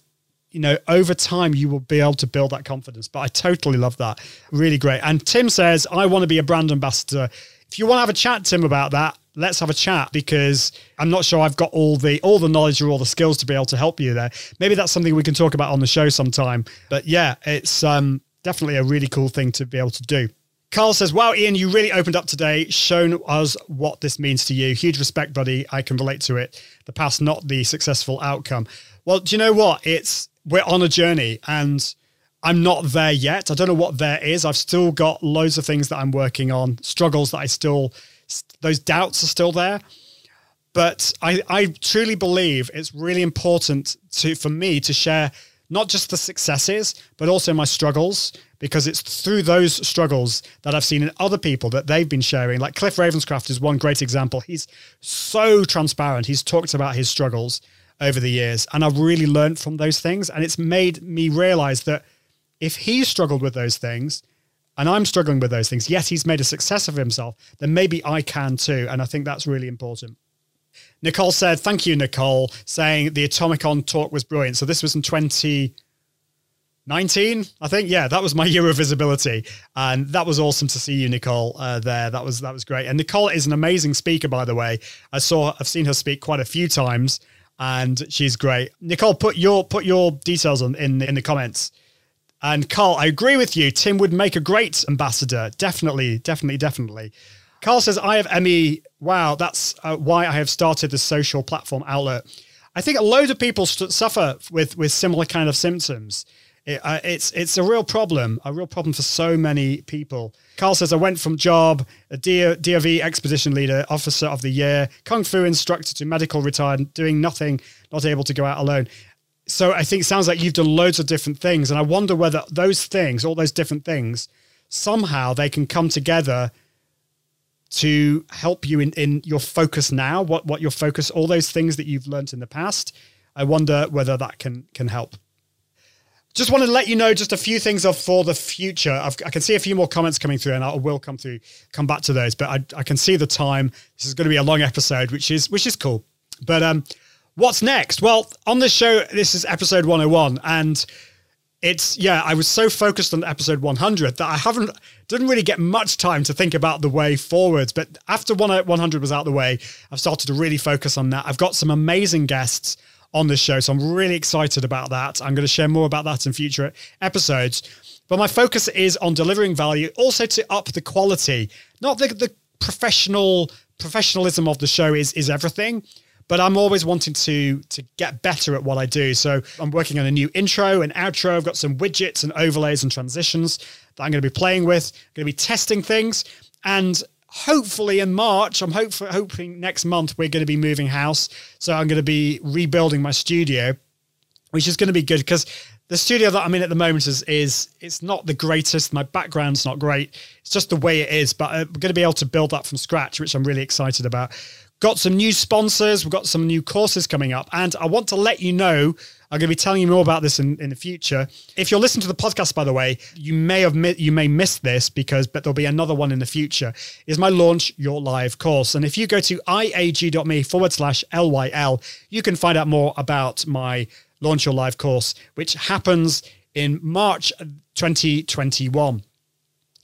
you know over time you will be able to build that confidence. But i totally love that. Really great. And tim says i want to be a brand ambassador. If you want to have a chat tim about that let's have a chat because i'm not sure i've got all the all the knowledge or all the skills to be able to help you there. Maybe that's something we can talk about on the show sometime. But yeah it's um definitely a really cool thing to be able to do Carl says, Wow, Ian, you really opened up today, shown us what this means to you. Huge respect, buddy. I can relate to it. The past, not the successful outcome. Well, do you know what? It's we're on a journey and I'm not there yet. I don't know what there is. I've still got loads of things that I'm working on, struggles that I still, those doubts are still there. But I, I truly believe it's really important to for me to share not just the successes, but also my struggles, because it's through those struggles that I've seen in other people that they've been sharing. Like Cliff Ravenscraft is one great example. He's so transparent. He's talked about his struggles over the years, and I've really learned from those things. And it's made me realize that if he struggled with those things, and I'm struggling with those things, yet he's made a success of himself, then maybe I can too. And I think that's really important. Nicole said, Thank you, Nicole, saying the Atomicon talk was brilliant. So this was in 2019, I think. Yeah, that was my year of visibility. And that was awesome to see you, Nicole, uh, there. That was that was great. And Nicole is an amazing speaker, by the way. I saw I've seen her speak quite a few times and she's great. Nicole, put your put your details on in in the comments. And Carl, I agree with you. Tim would make a great ambassador. Definitely, definitely, definitely. Carl says, I have ME. Wow, that's uh, why I have started the social platform outlet. I think a load of people suffer with, with similar kind of symptoms. It, uh, it's it's a real problem, a real problem for so many people. Carl says, I went from job, a DOV expedition leader, officer of the year, kung fu instructor to medical retired, doing nothing, not able to go out alone. So I think it sounds like you've done loads of different things. And I wonder whether those things, all those different things, somehow they can come together to help you in, in your focus now, what, what your focus, all those things that you've learned in the past. I wonder whether that can can help. Just wanted to let you know just a few things of for the future. I've, i can see a few more comments coming through, and I will come through, come back to those. But I, I can see the time. This is going to be a long episode, which is which is cool. But um, what's next? Well, on this show, this is episode 101, and it's yeah i was so focused on episode 100 that i haven't didn't really get much time to think about the way forwards but after 100 was out the way i've started to really focus on that. I've got some amazing guests on this show so i'm really excited about that. I'm going to share more about that in future episodes. But my focus is on delivering value also to up the quality. Not the, the professional professionalism of the show is is everything but I'm always wanting to to get better at what I do. So I'm working on a new intro and outro. I've got some widgets and overlays and transitions that I'm going to be playing with. I'm going to be testing things and hopefully in March, I'm hope, hoping next month we're going to be moving house. So I'm going to be rebuilding my studio, which is going to be good because the studio that I'm in at the moment is is it's not the greatest. My background's not great. It's just the way it is. But I'm going to be able to build that from scratch, which I'm really excited about. Got some new sponsors. We've got some new courses coming up. And I want to let you know, I'm going to be telling you more about this in, in the future. If you're listening to the podcast, by the way, you may have you may miss this because, but there'll be another one in the future. Is my launch your live course, and if you go to iag.me forward slash lyl, you can find out more about my launch your live course, which happens in March 2021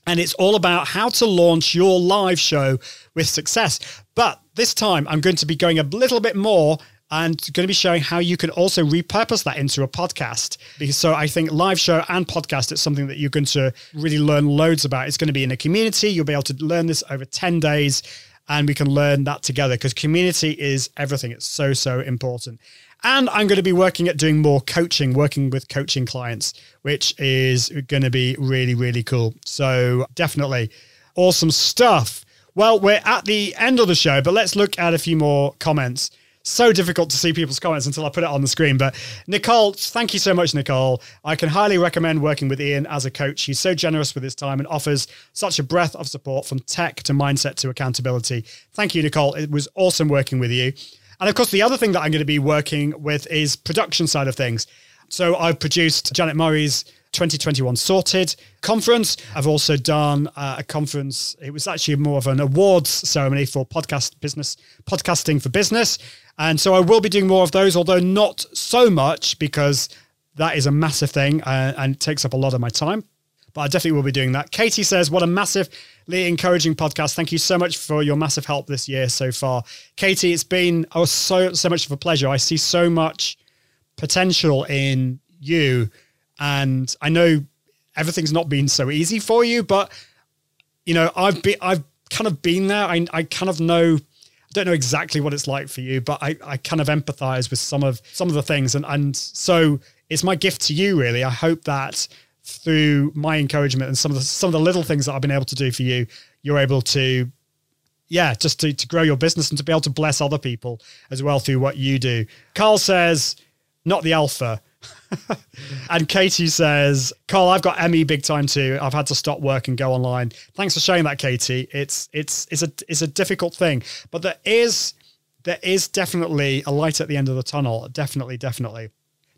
and it's all about how to launch your live show with success. But this time, I'm going to be going a little bit more and going to be showing how you can also repurpose that into a podcast. Because so I think live show and podcast is something that you're going to really learn loads about. It's going to be in a community. You'll be able to learn this over 10 days and we can learn that together because community is everything. It's so, so important. And I'm going to be working at doing more coaching, working with coaching clients, which is going to be really, really cool. So definitely awesome stuff. Well, we're at the end of the show, but let's look at a few more comments. So difficult to see people's comments until I put it on the screen. But Nicole, thank you so much, Nicole. I can highly recommend working with Ian as a coach. He's so generous with his time and offers such a breadth of support from tech to mindset to accountability. Thank you, Nicole. It was awesome working with you. And of course, the other thing that I'm going to be working with is production side of things. So I've produced Janet Murray's 2021 Sorted conference. I've also done uh, a conference. It was actually more of an awards ceremony for podcast business, podcasting for business. And so I will be doing more of those, although not so much because that is a massive thing uh, and takes up a lot of my time. But I definitely will be doing that. Katie says, What a massively encouraging podcast. Thank you so much for your massive help this year so far. Katie, it's been oh, so, so much of a pleasure. I see so much potential in you. And I know everything's not been so easy for you, but you know, I've been I've kind of been there. I I kind of know I don't know exactly what it's like for you, but I, I kind of empathize with some of some of the things and and so it's my gift to you really. I hope that through my encouragement and some of the some of the little things that I've been able to do for you, you're able to yeah, just to, to grow your business and to be able to bless other people as well through what you do. Carl says, not the alpha. and Katie says, Carl, I've got ME big time too. I've had to stop work and go online. Thanks for sharing that, Katie. It's it's it's a it's a difficult thing, but there is there is definitely a light at the end of the tunnel. Definitely, definitely.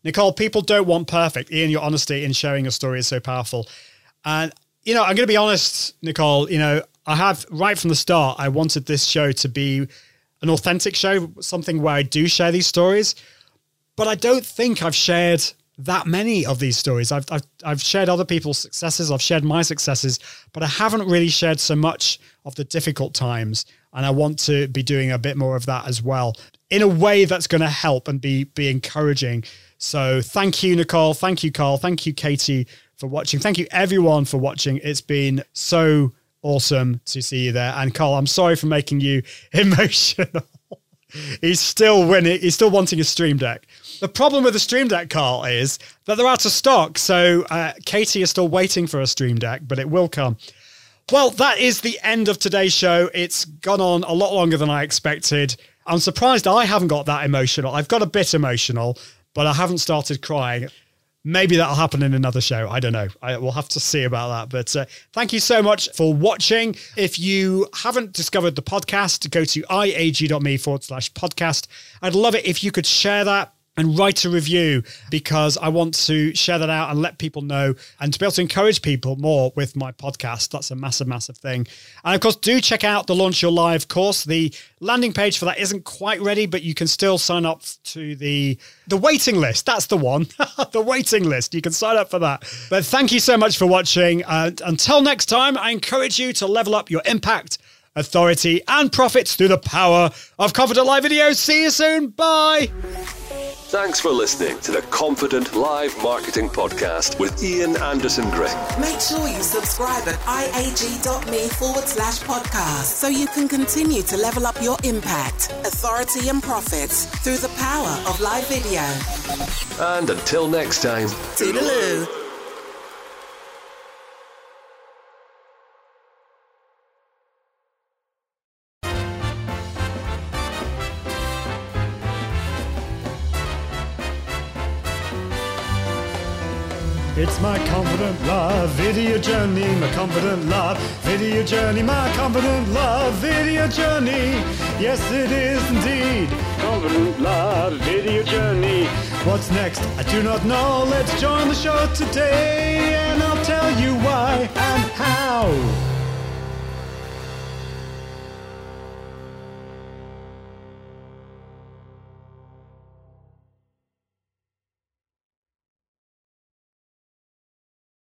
Nicole, people don't want perfect. Ian, your honesty in sharing your story is so powerful. And you know, I'm going to be honest, Nicole. You know, I have right from the start. I wanted this show to be an authentic show, something where I do share these stories but I don't think I've shared that many of these stories. I've, I've, I've shared other people's successes, I've shared my successes, but I haven't really shared so much of the difficult times. And I want to be doing a bit more of that as well in a way that's going to help and be be encouraging. So thank you, Nicole. Thank you, Carl. Thank you, Katie, for watching. Thank you, everyone, for watching. It's been so awesome to see you there. And Carl, I'm sorry for making you emotional. he's still winning. He's still wanting a stream deck. The problem with the Stream Deck, Carl, is that they're out of stock. So uh, Katie is still waiting for a Stream Deck, but it will come. Well, that is the end of today's show. It's gone on a lot longer than I expected. I'm surprised I haven't got that emotional. I've got a bit emotional, but I haven't started crying. Maybe that'll happen in another show. I don't know. I, we'll have to see about that. But uh, thank you so much for watching. If you haven't discovered the podcast, go to iag.me forward slash podcast. I'd love it if you could share that and write a review because I want to share that out and let people know and to be able to encourage people more with my podcast. That's a massive, massive thing. And of course, do check out the Launch Your Live course. The landing page for that isn't quite ready, but you can still sign up to the the waiting list. That's the one, the waiting list. You can sign up for that. But thank you so much for watching. And until next time, I encourage you to level up your impact authority, and profits through the power of Confident Live Video. See you soon. Bye. Thanks for listening to the Confident Live Marketing Podcast with Ian Anderson Gray. Make sure you subscribe at iag.me forward slash podcast so you can continue to level up your impact, authority, and profits through the power of live video. And until next time, Toodaloo. Video journey, my confident love video journey, my confident love video journey. Yes, it is indeed. Confident love video journey. What's next? I do not know. Let's join the show today, and I'll tell you why and how.